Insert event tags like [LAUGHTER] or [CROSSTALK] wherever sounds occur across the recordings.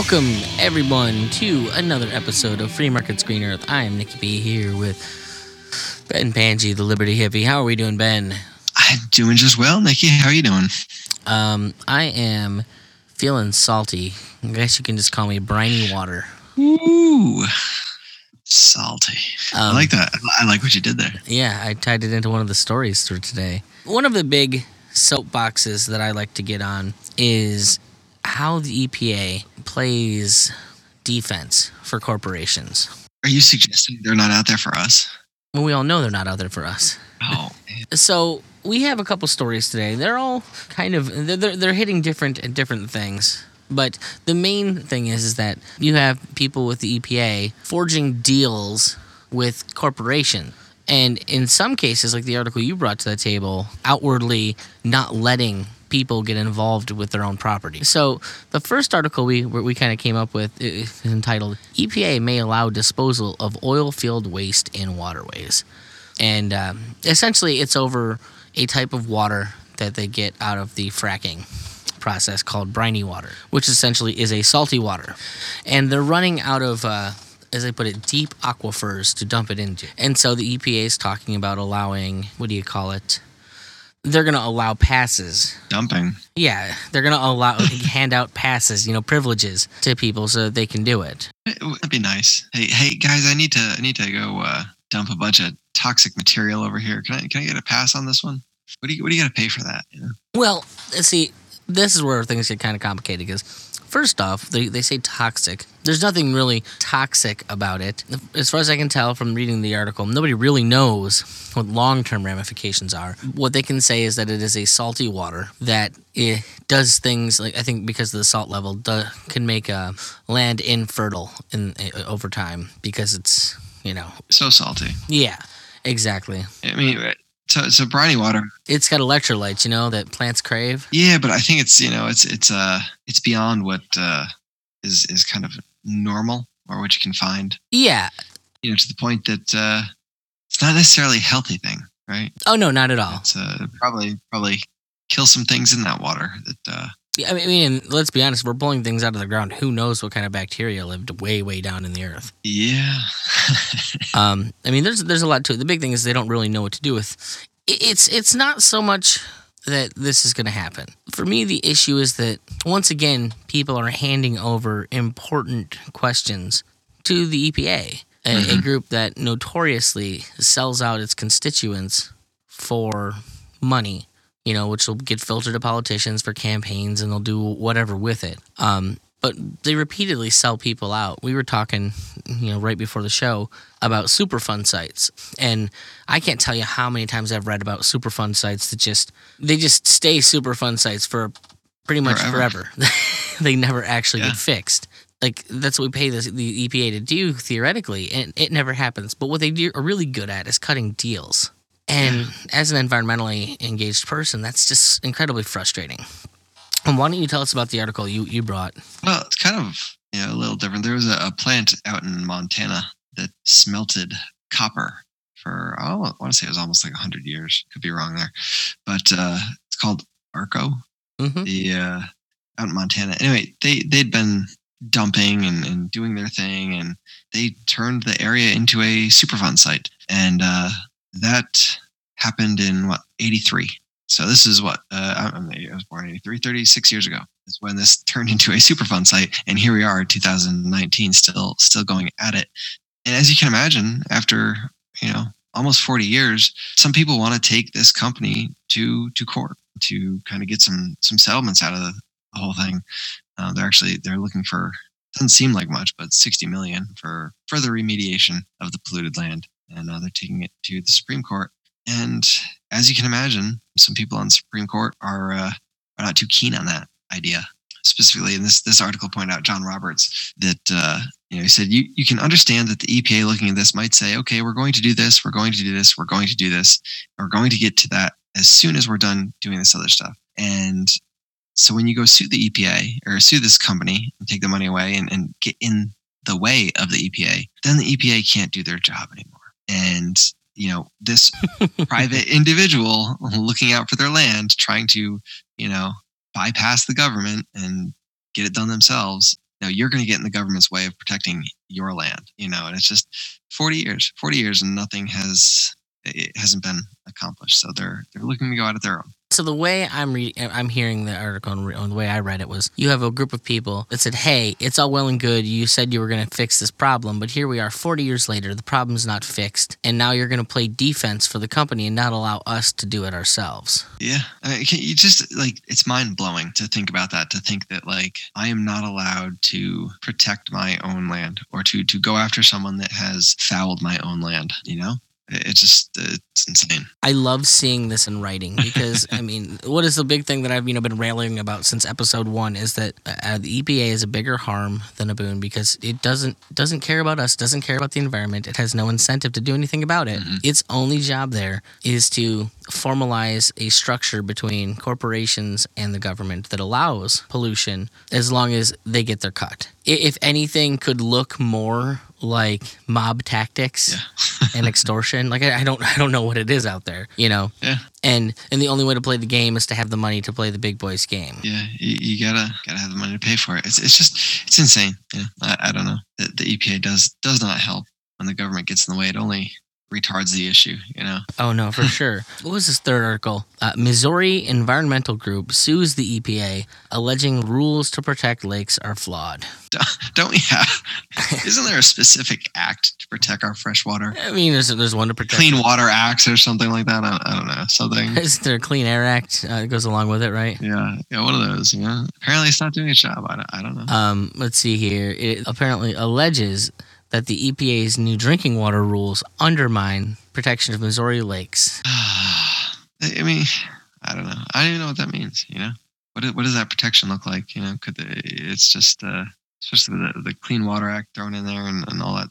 Welcome, everyone, to another episode of Free Markets Green Earth. I am Nikki B here with Ben Panji, the Liberty Hippie. How are we doing, Ben? I'm doing just well, Nikki. How are you doing? Um, I am feeling salty. I guess you can just call me briny water. Ooh, salty. I Um, like that. I like what you did there. Yeah, I tied it into one of the stories for today. One of the big soapboxes that I like to get on is how the EPA plays defense for corporations. Are you suggesting they're not out there for us? Well, we all know they're not out there for us. Oh, [LAUGHS] So we have a couple stories today. They're all kind of they're, they're, hitting different different things. But the main thing is, is that you have people with the EPA forging deals with corporations. And in some cases, like the article you brought to the table, outwardly not letting people get involved with their own property. So the first article we we kind of came up with is entitled "EPA may allow disposal of oil field waste in waterways." and um, essentially it's over a type of water that they get out of the fracking process called briny water, which essentially is a salty water, and they're running out of. Uh, as they put it, deep aquifers to dump it into. And so the EPA is talking about allowing, what do you call it? They're going to allow passes. dumping. Yeah, they're going to allow, [LAUGHS] hand out passes, you know, privileges to people so that they can do it. That'd be nice. Hey, hey, guys, I need to. I need to go uh, dump a bunch of toxic material over here. Can I? Can I get a pass on this one? What do you? What do you got to pay for that? You know? Well, see, this is where things get kind of complicated because, first off, they, they say toxic. There's nothing really toxic about it. As far as I can tell from reading the article, nobody really knows what long term ramifications are. What they can say is that it is a salty water that it does things like I think because of the salt level do, can make uh, land infertile in uh, over time because it's you know So salty. yeah exactly I mean, so so briny water. it's got electrolytes you know that plants crave Yeah, but I think it's you know it's it's uh it's beyond what uh is is kind of normal or what you can find. yeah You know, to the point that uh it's not necessarily a healthy thing, right? oh no not at all It's uh, probably probably kill some things in that water that uh Yeah, I mean, let's be honest. We're pulling things out of the ground. Who knows what kind of bacteria lived way, way down in the earth? yeah [LAUGHS] Um, I mean, there's there's a lot to it. The big thing is they don't really know what to do with. it- It's it's not so much that this is going to happen. For me, the issue is that once again, people are handing over important questions to the EPA, a, a Mhm. group that notoriously sells out its constituents for money. You know, which will get filtered to politicians for campaigns, and they'll do whatever with it. Um, but they repeatedly sell people out. We were talking, you know, right before the show about Superfund sites, and I can't tell you how many times I've read about Superfund sites that just they just stay Superfund sites for pretty much Forever. forever. [LAUGHS] they never actually Yeah. get fixed. Like that's what we pay the, the EPA to do theoretically, and it never happens. But what they do, are really good at is cutting deals. And as an environmentally engaged person, that's just incredibly frustrating. And why don't you tell us about the article you, you brought? well it's kind of you know a little different. There was a, a plant out in montana that smelted copper for oh i want to say it was almost like 100 years. Could be wrong there. But uh it's called arco. Hmm the uh out in montana. Anyway they they'd been dumping and, and doing their thing and they turned the area into a superfund site. And uh that happened in what 83 so this is what uh, I, I was born in 83, 36 years ago. Is when this [LAUGHS] turned into a Superfund site, and here we are, 2019, still still going at it. And as you can imagine, after you know almost 40 years, some people want to take this company to to court to kind of get some some settlements out of the, the whole thing. Uh, they're actually they're looking for doesn't seem like much, but 60 million for further remediation of the polluted land, and now they're taking it to the Supreme Court. And as you can imagine, some people on the Supreme Court are uh, are not too keen on that idea. Specifically, in this this article pointed out John Roberts that uh, you know he said you you can understand that the EPA looking at this might say, okay, we're going to do this, we're going to do this, we're going to do this, we're going to get to that as soon as we're done doing this other stuff. And so when you go sue the EPA or sue this company and take the money away and, and get in the way of the EPA, then the EPA can't do their job anymore. And you know this [LAUGHS] private individual looking out for their land, trying to you know bypass the government and get it done themselves. no, you're going to get in the government's way of protecting your land. You know, and it's just 40 years, 40 years, and nothing has it hasn't been accomplished. So they're they're looking to go out at their own. So the way I'm re- I'm hearing the article and, re- the way I read it was you have a group of people that said, "Hey, it's all well and good. You said you were going to fix this problem, but here we are 40 years later. The problem's not fixed, and now you're going to play defense for the company and not allow us to do it ourselves." Yeah, I mean, you just like it's mind blowing to think about that. To think that like I am not allowed to protect my own land or to to go after someone that has fouled my own land. You know, it just it's insane. I love seeing this in writing because I mean, [LAUGHS] what is the big thing that I've you know been railing about since episode one is that uh, the EPA is a bigger harm than a boon because it doesn't doesn't care about us, doesn't care about the environment. It has no incentive to do anything about it. Mhm. Its only job there is to formalize a structure between corporations and the government that allows pollution as long as they get their cut. If anything could look more like mob tactics Yeah. [LAUGHS] and extortion. Like I, I don't I don't know what it is out there, you know. Yeah. And and the only way to play the game is to have the money to play the big boys game. Yeah, you, you gotta gotta have the money to pay for it. It's it's just it's insane. Yeah, I, I don't know. The, the EPA does does not help when the government gets in the way. It only retards the issue. You know. Oh no, for [LAUGHS] sure. What was this third article? Uh, Missouri Environmental Group sues the EPA, alleging rules to protect lakes are flawed. [LAUGHS] Don't we have? Isn't there a specific act to protect our fresh water? I mean, there's there's one to protect. Clean Water Acts or something like that. I, I don't know. Something. [LAUGHS] Is there a Clean Air Act uh, goes along with it, right? Yeah, yeah, one of those. Yeah. Apparently, it's not doing its job. I don't, I don't know. Um, let's see here. It apparently alleges that the EPA's new drinking water rules undermine protection of Missouri lakes. [SIGHS] I mean, I don't know. I don't even know what that means. You know, what what does that protection look like? You know, could the, it's just uh, especially the the Clean Water Act thrown in there and, and all that.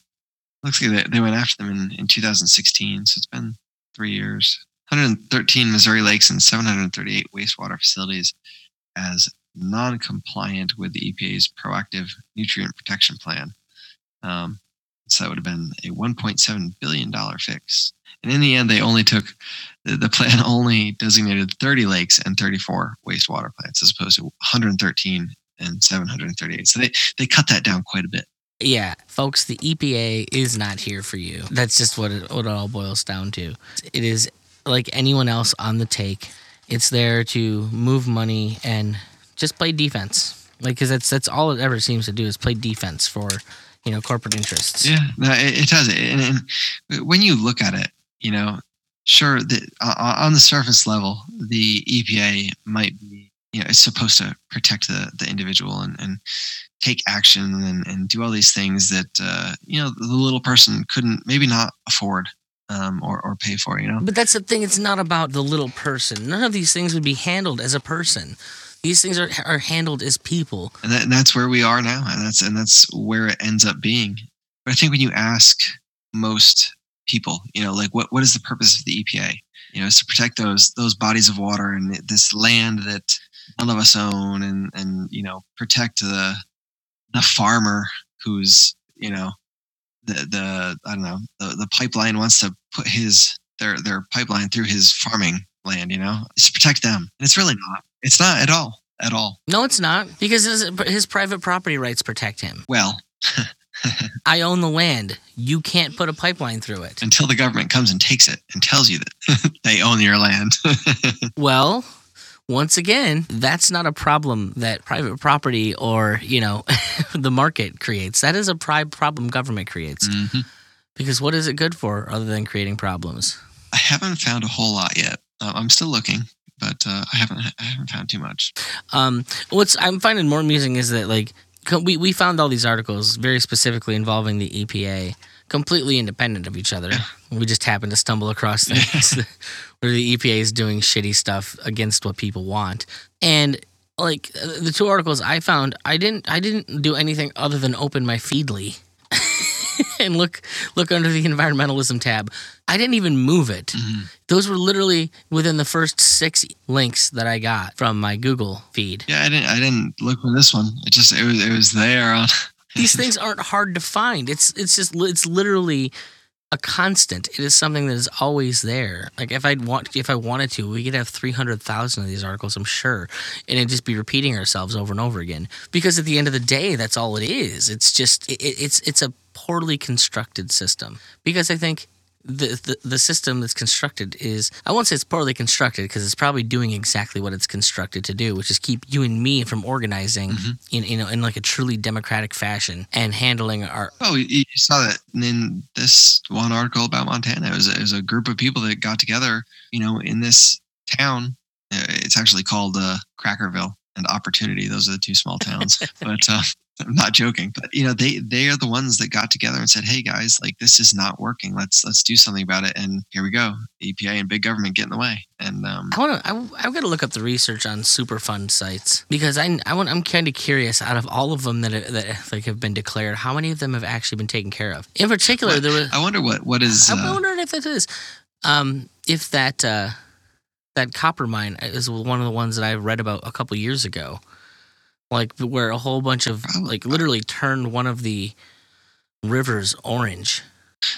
Looks like they, they went after them in, in 2016, so it's been three years. 113 Missouri lakes and 738 wastewater facilities as non-compliant with the EPA's proactive nutrient protection plan. Um, so that would have been a 1.7 billion dollar fix. And in the end, they only took the, plan [LAUGHS] only designated 30 lakes and 34 wastewater plants as opposed to 113 and 738. So they, they cut that down quite a bit. Yeah, folks, the EPA is not here for you. That's just what it, what it all boils down to. It is like anyone else on the take. It's there to move money and just play defense. Like, because that's that's all it ever seems to do is play defense for you know corporate interests. Yeah, no, it, it does. And, and when you look at it, you know, sure, that uh, on the surface level, the EPA might be, you know, it's supposed to protect the, the individual and, and take action and, and do all these things that, uh, you know, the little person couldn't maybe not afford um, or, or pay for, you know? But that's the thing. It's not about the little person. None of these things would be handled as a person. These things are are handled as people. and, that, and that's where we are now and that's and that's where it ends up being. But i think when you ask most people you know like what, what is the purpose of the epa you know it's to protect those those bodies of water and this land that none of us own and and you know protect the the farmer who's you know the the i don't know the, the pipeline wants to put his their their pipeline through his farming land you know? It's to protect them. And it's really not it's not at all at all No, it's not because his, his private property rights protect him. well [LAUGHS] I own the land. You can't put a pipeline through it. until the government comes and takes it and tells you that [LAUGHS] they own your land. [LAUGHS] Well, once again, that's not a problem that private property or, you know, the market creates. That is a pri- problem government creates. Mhm. Because what is it good for other than creating problems? I haven't found a whole lot yet. Uh, I'm still looking, but uh, I haven't I haven't found too much. Um, what's I'm finding more amusing is that like we we found all these articles very specifically involving the EPA, completely independent of each other. We just happened to stumble across things [LAUGHS] where the EPA is doing shitty stuff against what people want, and like uh, the two articles I found, I didn't I didn't do anything other than open my Feedly. [LAUGHS] and look look under the environmentalism tab. I didn't even move it. Mhm. Those were literally within the first six links that I got from my Google feed. Yeah, I didn't I didn't look for this one. It just it was it was there on. [LAUGHS] These things aren't hard to find. It's it's just it's literally a constant. It is something that is always there. Like if I want, if I wanted to, we could have three hundred thousand of these articles, I'm sure, and it'd just be repeating ourselves over and over again. Because at the end of the day, that's all it is. It's just it, it's it's a poorly constructed system. Because I think the, the the system that's constructed is I won't say it's poorly constructed because it's probably doing exactly what it's constructed to do, which is keep you and me from organizing in you know in like a truly democratic fashion and handling our Oh, you saw that in this one article about Montana. It was, it was a group of people that got together, you know, in this town. Uh, It's actually called uh, Crackerville and Opportunity. Those are the two small towns. [LAUGHS] but uh, I'm not joking. But you know, they they are the ones that got together and said, "Hey guys, like this is not working. Let's let's do something about it." And here we go. EPA and big government get in the way. And um, I want to. I've got to look up the research on Superfund sites because I, I want. I'm kind of curious. Out of all of them that that like have been declared, how many of them have actually been taken care of? In particular, What- there was. I wonder what what is. I'm Uh, wondering if it is, um, if that uh, that copper mine is one of the ones that I read about a couple years ago, like where a whole bunch of like literally turned one of the rivers orange.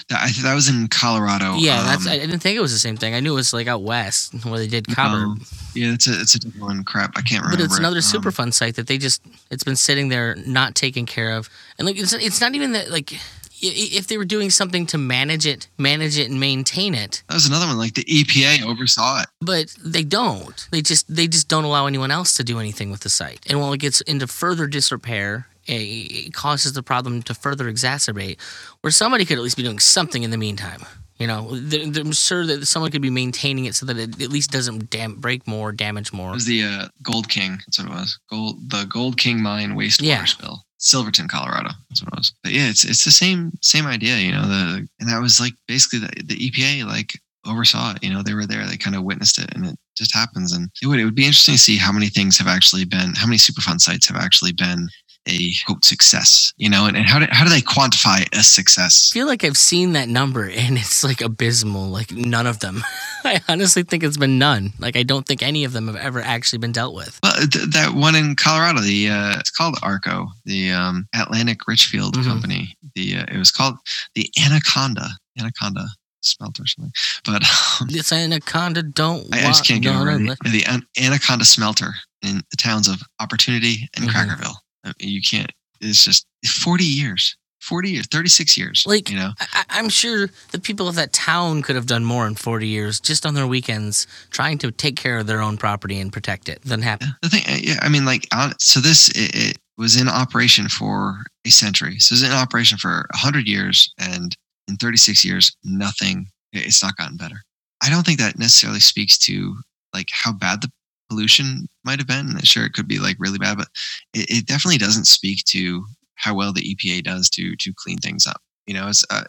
that, I, that was in Colorado. yeah, that's. um, I didn't think it was the same thing. I knew it was like out west where they did copper. no. yeah, it's a it's a different one. Crap, I can't remember. But it's it. another Um, Superfund site that they just it's been sitting there not taken care of, and like it's it's not even that like if they were doing something to manage it, manage it and maintain it, That was another one. Like the EPA oversaw it. but they don't. They just they just don't allow anyone else to do anything with the site, and while it gets into further disrepair. It causes the problem to further exacerbate, where somebody could at least be doing something in the meantime. You know, I'm sure that someone could be maintaining it so that it at least doesn't dam- break more, damage more. It was the uh, Gold King. That's what it was. Gold, the Gold King mine wastewater Yeah. spill, Silverton, Colorado. That's what it was. But yeah, it's it's the same same idea. You know, the and that was like basically the, the EPA like oversaw it. You know, they were there. They kind of witnessed it, and it just happens. And it would it would be interesting to see how many things have actually been, how many Superfund sites have actually been a quote success. You know, and, and how do how do they quantify a success? I feel like I've seen that number and it's like abysmal. Like none of them. [LAUGHS] I honestly think it's been none. Like I don't think any of them have ever actually been dealt with. Well, th- that one in Colorado, the uh, it's called Arco, the um, Atlantic Richfield Mhm. company. The uh, it was called the Anaconda Anaconda smelter or something. But um, This anaconda don't. I, I just can't get over it. The An- Anaconda smelter in the towns of Opportunity and Mhm. Crackerville. I mean, you can't. It's just forty years, forty years, thirty six years. Like- you know, I, I'm sure the people of that town could have done more in 40 years just on their weekends trying to take care of their own property and protect it than happen. the thing. uh, Yeah, I mean, like, so this it, it was in operation for a century. So it was in operation for hundred years, and in thirty six years, nothing. It's not gotten better. I don't think that necessarily speaks to like how bad the pollution might have been. Sure, it could be like really bad, but it, it definitely doesn't speak to how well the EPA does to to clean things up. You know, it's uh,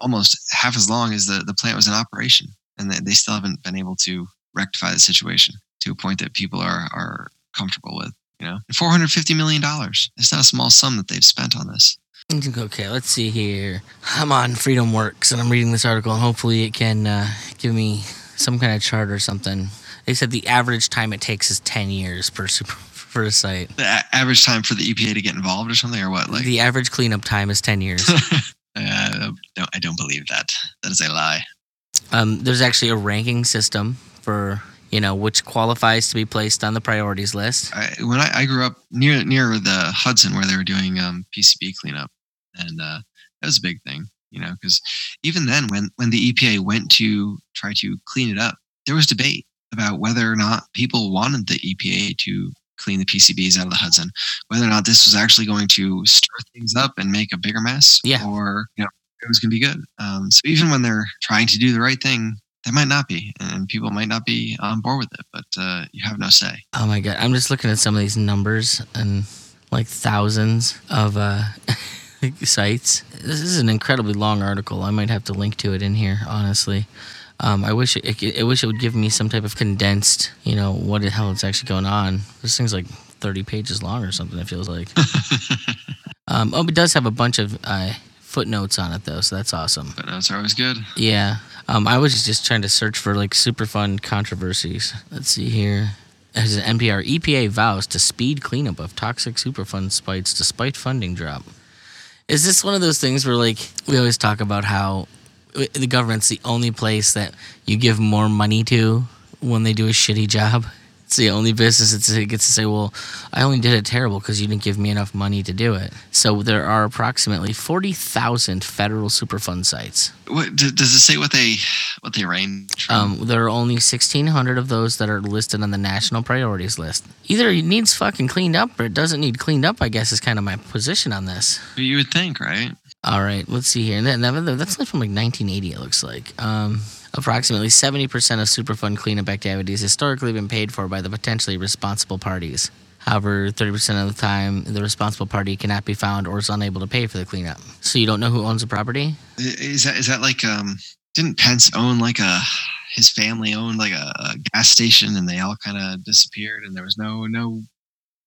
almost half as long as the the plant was in operation, and they, still haven't been able to rectify the situation to a point that people are are comfortable with. You know, four hundred fifty million dollars. It's not a small sum that they've spent on this. Okay, let's see here. I'm on Freedom Works and I'm reading this article, and hopefully it can uh, give me some kind of chart or something. They said the average time it takes is 10 years per super, [LAUGHS] for a site. The a- average time for the EPA to get involved or something, or what? Like, the average cleanup time is 10 years. [LAUGHS] uh, don't, I don't believe that. That is a lie. um, there's actually a ranking system for you know which qualifies to be placed on the priorities list. I, when I, I grew up near near the Hudson, where they were doing um, PCB cleanup, and uh, that was a big thing, you know, because even then, when when the EPA went to try to clean it up, there was debate about whether or not people wanted the EPA to clean the PCBs out of the Hudson, whether or not this was actually going to stir things up and make a bigger mess, Yeah. or you know, it was going to be good. Um, so even when they're trying to do the right thing. They might not be, and people might not be on board with it, but uh, you have no say. Oh my god, I'm just looking at some of these numbers and like thousands of uh, [LAUGHS] sites. This is an incredibly long article. I might have to link to it in here, honestly. Um, I wish it, it, I wish it would give me some type of condensed, you know, what the hell is actually going on. This thing's like 30 pages long or something. It feels like. [LAUGHS] Um, oh, it does have a bunch of uh, footnotes on it though, so that's awesome. but notes are always good. Yeah. Um, I was just trying to search for like Superfund controversies. Let's see here. As an NPR, EPA vows to speed cleanup of toxic Superfund sites despite funding drop. Is this one of those things where like we always talk about how the government's the only place that you give more money to when they do a shitty job. It's the only business that gets to say, "Well, I only did it terrible because you didn't give me enough money to do it." So there are approximately forty thousand federal Superfund sites. What, does it say what they what they range? Um, there are only sixteen hundred of those that are listed on the national priorities list. Either it needs fucking cleaned up or it doesn't need cleaned up. I guess is kind of my position on this. you would think, right? All right, let's see here. That's from like 1980. It looks like. Um, approximately 70% of Superfund cleanup activities historically been paid for by the potentially responsible parties. However, 30% of the time, the responsible party cannot be found or is unable to pay for the cleanup. So you don't know who owns the property? Is that is that like um? Didn't Pence own like a his family owned like a, a gas station and they all kind of disappeared and there was no no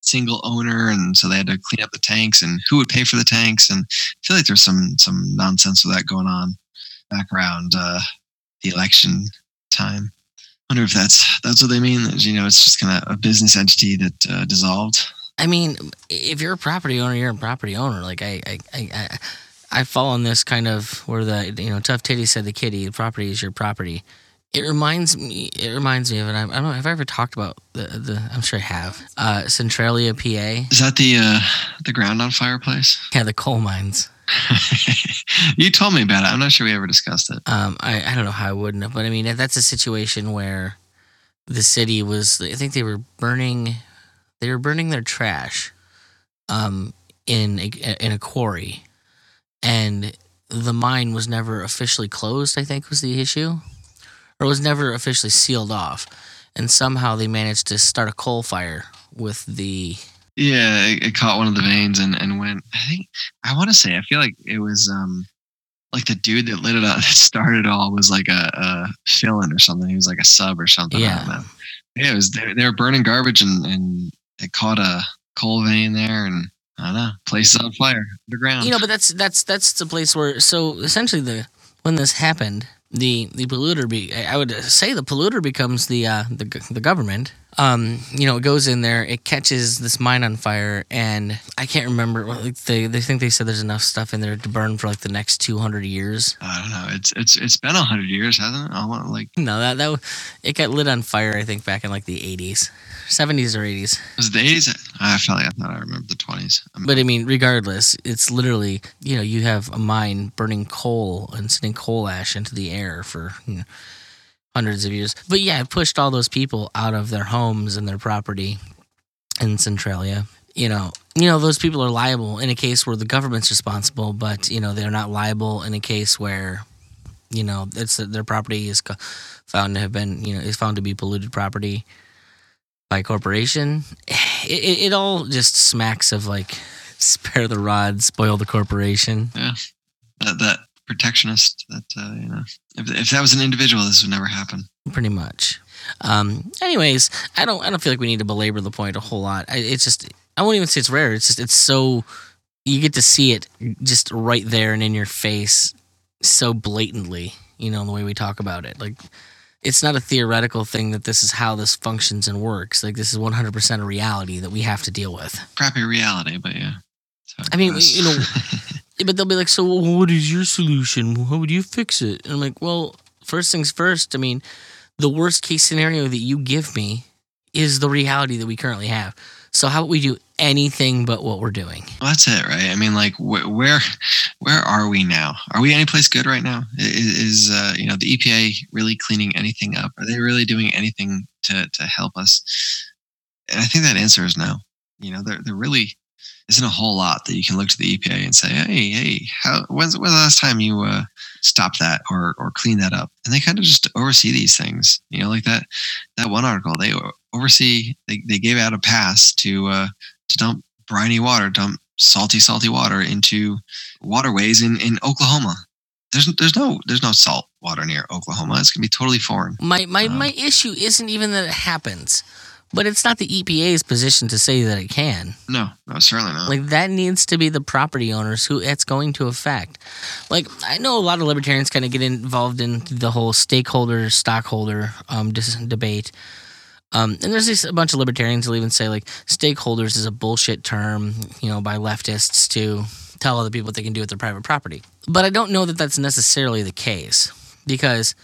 single owner and so they had to clean up the tanks and who would pay for the tanks and I feel like there's some some nonsense with that going on back around uh, the election time. Wonder if that's that's what they mean. You know, it's just kind of a business entity that uh, dissolved. I mean, if you're a property owner, you're a property owner. Like I, I, I, I, I fall on this kind of where the you know tough titty said the kitty. Property is your property. It reminds me. It reminds me of, it. I, I don't know. Have I ever talked about the the? I'm sure I have. Uh, Centralia, PA. Is that the uh, the ground on fireplace? Yeah, the coal mines. [LAUGHS] you told me about it. I'm not sure we ever discussed it. Um, I, I don't know how I wouldn't have, but I mean that's a situation where the city was. I think they were burning. They were burning their trash, um, in a, in a quarry, and the mine was never officially closed. I think was the issue, or was never officially sealed off, and somehow they managed to start a coal fire with the. Yeah, it, it caught one of the veins and, and went. I think I want to say I feel like it was um like the dude that lit it up [LAUGHS] that started it all was like a, a fill-in or something. He was like a sub or something. Yeah. Yeah, it was they, they were burning garbage and and it caught a coal vein there and I don't know, place on fire underground. You know, but that's that's that's the place where. So essentially, the when this happened, the the polluter be I would say the polluter becomes the uh, the the government. Um, you know, it goes in there, it catches this mine on fire, and I can't remember. Like they they think they said there's enough stuff in there to burn for like the next two hundred years. I don't know. It's it's it's been a hundred years, hasn't it? I want like No, that that it got lit on fire. I think back in like the eighties, seventies or eighties. It was the eighties? I felt like I thought I remember the twenties. But I mean, regardless, it's literally you know you have a mine burning coal and sending coal ash into the air for you know, hundreds of years. But yeah, it pushed all those people out of their homes and their property in Centralia. You know, you know those people are liable in a case where the government's responsible, but you know they're not liable in a case where you know it's their property is found to have been you know is found to be polluted property by corporation. [SIGHS] It, it, it all just smacks of like [LAUGHS] spare the rod, spoil the corporation. that that protectionist that uh, you know if, if that was an individual this would never happen pretty much. Um, anyways, I don't I don't feel like we need to belabor the point a whole lot. I, it's just I won't even say it's rare. It's just it's so you get to see it just right there and in your face so blatantly. You know the way we talk about it, like. It's not a theoretical thing that this is how this functions and works. Like this is 100% a reality that we have to deal with. crappy reality but yeah I mean, you know, [LAUGHS] But they'll be like, so what is your solution? How would you fix it? And I'm like, well, first things first. I mean, the worst case scenario that you give me is the reality that we currently have. So how about we do anything but what we're doing? well, that's it right i mean like wh- where where are we now are we anyplace good right now is, is uh, you know the epa really cleaning anything up are they really doing anything to to help us and i think that answer is no you know they're they're really isn't a whole lot that you can look to the epa and say hey hey how when's, when's the last time you uh stop that or or clean that up? And they kind of just oversee these things you know like that that one article they oversee they, they gave out a pass to uh to dump briny water dump salty salty water into waterways in in oklahoma. There's there's no there's no salt water near oklahoma. It's gonna be totally foreign. My my Um, my issue isn't even that it happens, but it's not the EPA's position to say that it can. no no certainly not Like that needs to be the property owners who it's going to affect. Like I know a lot of libertarians kind of get involved in the whole stakeholder stockholder um, dis- debate. Um, and there's this, a bunch of libertarians who'll even say like stakeholders is a bullshit term, you know, by leftists to tell other people what they can do with their private property. But I don't know that that's necessarily the case because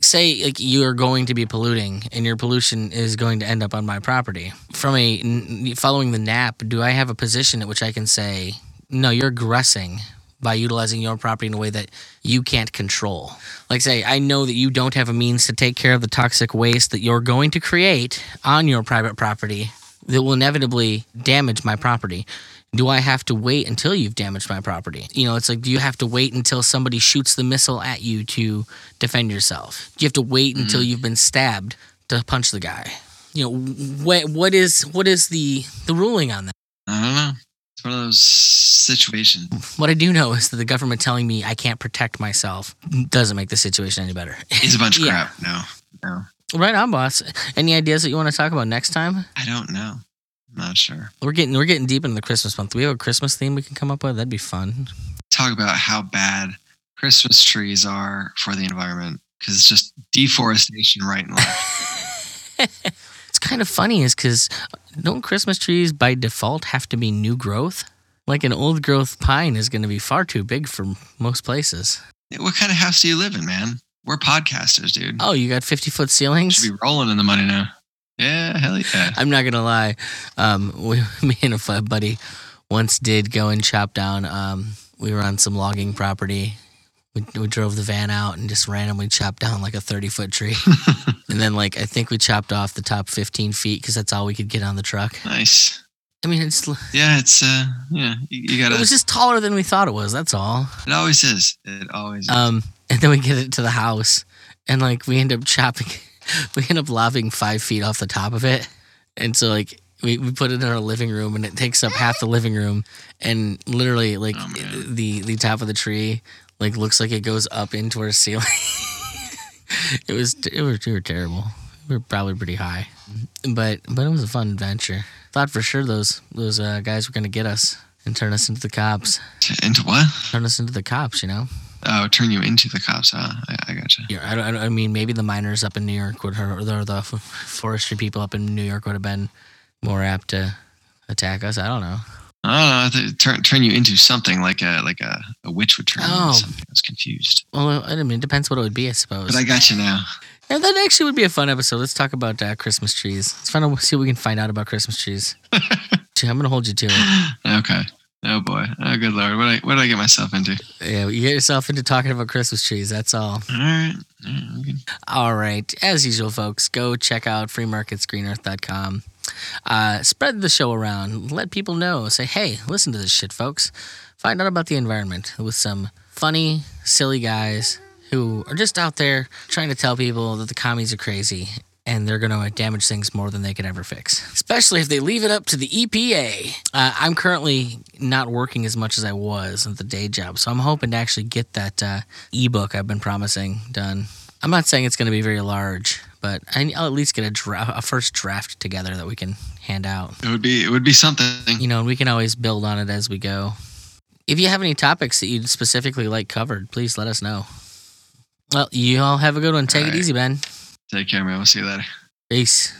say like you're going to be polluting and your pollution is going to end up on my property. From a following the NAP, do I have a position at which I can say, no, you're aggressing by utilizing your property in a way that you can't control. Like say, I know that you don't have a means to take care of the toxic waste that you're going to create on your private property that will inevitably damage my property. Do I have to wait until you've damaged my property? You know, it's like, do you have to wait until somebody shoots the missile at you to defend yourself? Do you have to wait mm-hmm. until you've been stabbed to punch the guy? You know, what what is what is the the ruling on that? I don't know. It's one of those situations. What I do know is that the government telling me I can't protect myself doesn't make the situation any better. It's a bunch of [LAUGHS] Yeah. crap. No, no. Right on, boss. Any ideas that you want to talk about next time? I don't know. Not sure. We're getting we're getting deep into the Christmas month. Do we have a Christmas theme we can come up with? That'd be fun. Talk about how bad Christmas trees are for the environment because it's just deforestation right and left. [LAUGHS] it's kind of funny is because don't Christmas trees by default have to be new growth? Like an old growth pine is going to be far too big for most places. what kind of house do you live in, man? We're podcasters, dude. Oh, you got 50 foot ceilings? Should be rolling in the money now. Yeah, hell yeah. I'm not gonna lie. Um, [LAUGHS] we, me and a buddy once did go and chop down. Um, we were on some logging property. We, we drove the van out and just randomly chopped down like a 30 foot tree, [LAUGHS] and then like I think we chopped off the top 15 feet because that's all we could get on the truck. nice. I mean, it's Yeah, it's uh, yeah, you, you gotta. it was just taller than we thought it was. That's all. it always is. It always is. Um, and then we get it to the house, and like we end up chopping, [LAUGHS] we end up lopping five feet off the top of it, and so like we, we put it in our living room, and it takes up half the living room, and literally like Oh, the the top of the tree like looks like it goes up into our ceiling. [LAUGHS] it was it was we were terrible. We were probably pretty high, but but it was a fun adventure. Thought for sure those those uh, guys were gonna get us and turn us into the cops. Into what? Turn us into the cops, you know. Oh, turn you into the cops. Huh? I, I gotcha. Yeah, I, I, mean, maybe the miners up in New York would, or the, or the forestry people up in New York would have been more apt to attack us. I don't know. I don't know. Turn turn you into something like a like a, a witch would turn you Oh. into something. I was confused, Well, I mean, it depends what it would be, I suppose. but I got you now. yeah, that actually would be a fun episode. Let's talk about uh, Christmas trees. Let's find out, see what we can find out about Christmas trees. [LAUGHS] I'm gonna hold you to it. okay. Oh boy. Oh good lord. What I what did I get myself into? Yeah, you get yourself into talking about Christmas trees. That's all. All right. All right, we can- All right. As usual, folks, go check out freemarketsgreenearth.com. Uh, spread the show around. Let people know. Say, hey, listen to this shit, folks. Find out about the environment with some funny, silly guys who are just out there trying to tell people that the commies are crazy and they're going to damage things more than they could ever fix, especially if they leave it up to the EPA. Uh, I'm currently not working as much as I was at the day job, so I'm hoping to actually get that uh, ebook I've been promising done. I'm not saying it's going to be very large, but I'll at least get a, dra- a first draft together that we can hand out. It would be it would be something. You know, and we can always build on it as we go. If you have any topics that you'd specifically like covered, please let us know. Well, you all have a good one. Take it right. easy, Ben. Take care, man. We'll see you later. Peace.